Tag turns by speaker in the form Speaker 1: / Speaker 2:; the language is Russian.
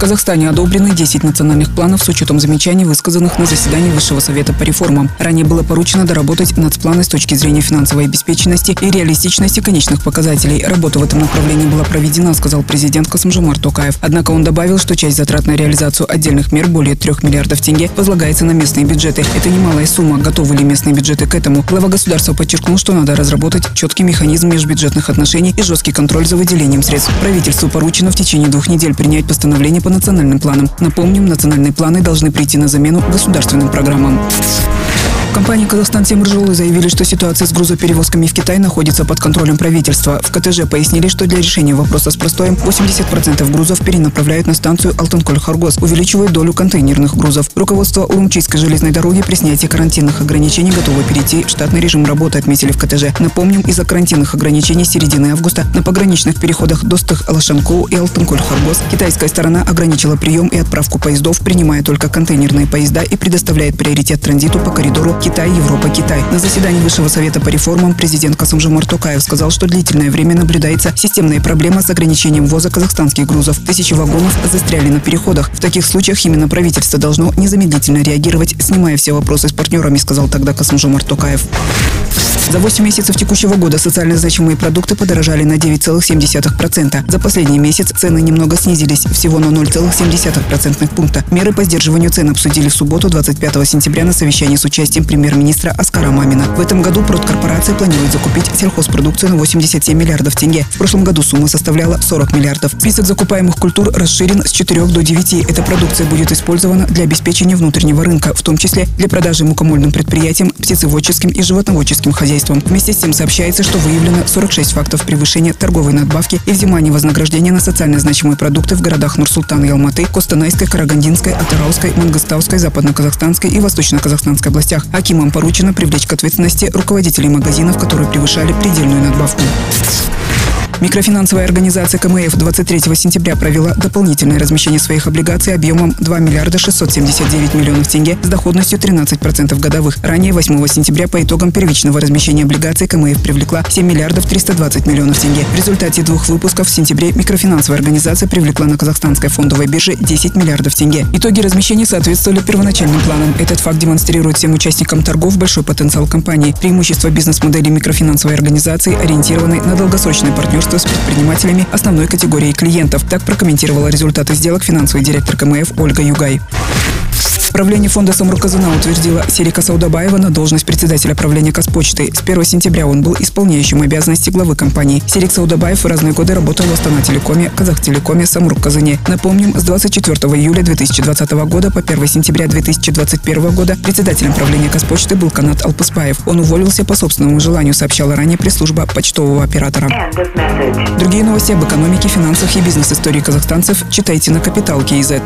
Speaker 1: Казахстане одобрены 10 национальных планов с учетом замечаний, высказанных на заседании Высшего совета по реформам. Ранее было поручено доработать нацпланы с точки зрения финансовой обеспеченности и реалистичности конечных показателей. Работа в этом направлении была проведена, сказал президент Касымжумар Токаев. Однако он добавил, что часть затрат на реализацию отдельных мер более 3 миллиардов тенге возлагается на местные бюджеты. Это немалая сумма. Готовы ли местные бюджеты к этому? Глава государства подчеркнул, что надо разработать четкий механизм межбюджетных отношений и жесткий контроль за выделением средств. Правительству поручено в течение двух недель принять постановление по национальным планам. Напомним, национальные планы должны прийти на замену государственным программам. Компании «Казахстан Тимржолы» заявили, что ситуация с грузоперевозками в Китай находится под контролем правительства. В КТЖ пояснили, что для решения вопроса с простоем 80% грузов перенаправляют на станцию Алтанколь-Харгос, увеличивая долю контейнерных грузов. Руководство Урумчийской железной дороги при снятии карантинных ограничений готово перейти в штатный режим работы, отметили в КТЖ. Напомним, из-за карантинных ограничений середины августа на пограничных переходах Достых Алашанкоу и Алтанколь-Харгос китайская сторона ограничила прием и отправку поездов, принимая только контейнерные поезда и предоставляет приоритет транзиту по коридору Китай, Европа, Китай. На заседании Высшего совета по реформам президент Касымжимар Токаев сказал, что длительное время наблюдается системная проблема с ограничением ввоза казахстанских грузов. Тысячи вагонов застряли на переходах. В таких случаях именно правительство должно незамедлительно реагировать, снимая все вопросы с партнерами, сказал тогда Касымжимар Токаев. За 8 месяцев текущего года социально значимые продукты подорожали на 9,7%. За последний месяц цены немного снизились, всего на 0,7% пункта. Меры по сдерживанию цен обсудили в субботу 25 сентября на совещании с участием премьер-министра Оскара Мамина. В этом году продкорпорация планирует закупить сельхозпродукцию на 87 миллиардов тенге. В прошлом году сумма составляла 40 миллиардов. Список закупаемых культур расширен с 4 до 9. Эта продукция будет использована для обеспечения внутреннего рынка, в том числе для продажи мукомольным предприятиям, птицеводческим и животноводческим хозяйствам. Вместе с тем сообщается, что выявлено 46 фактов превышения торговой надбавки и взимания вознаграждения на социально значимые продукты в городах Нур-Султан и Алматы, Костанайской, Карагандинской, Атырауской, Мангостауской, Западно-Казахстанской и Восточно-Казахстанской областях. Акимам поручено привлечь к ответственности руководителей магазинов, которые превышали предельную надбавку. Микрофинансовая организация КМФ 23 сентября провела дополнительное размещение своих облигаций объемом 2 миллиарда 679 миллионов тенге с доходностью 13% годовых. Ранее 8 сентября по итогам первичного размещения облигаций КМФ привлекла 7 миллиардов 320 миллионов тенге. В результате двух выпусков в сентябре микрофинансовая организация привлекла на казахстанской фондовой бирже 10 миллиардов тенге. Итоги размещения соответствовали первоначальным планам. Этот факт демонстрирует всем участникам торгов большой потенциал компании. Преимущество бизнес-модели микрофинансовой организации ориентированы на долгосрочное партнерство партнерство с предпринимателями основной категории клиентов. Так прокомментировала результаты сделок финансовый директор КМФ Ольга Югай. Правление фонда Самрук Казана утвердило Серика Саудабаева на должность председателя правления Казпочты. С 1 сентября он был исполняющим обязанности главы компании. Серик Саудабаев в разные годы работал в Астана Телекоме, Казахтелекоме, Самрук Казане. Напомним, с 24 июля 2020 года по 1 сентября 2021 года председателем правления Казпочты был Канат Алпаспаев. Он уволился по собственному желанию, сообщала ранее пресс-служба почтового оператора. Другие новости об экономике, финансах и бизнес-истории казахстанцев читайте на Капитал Киезет.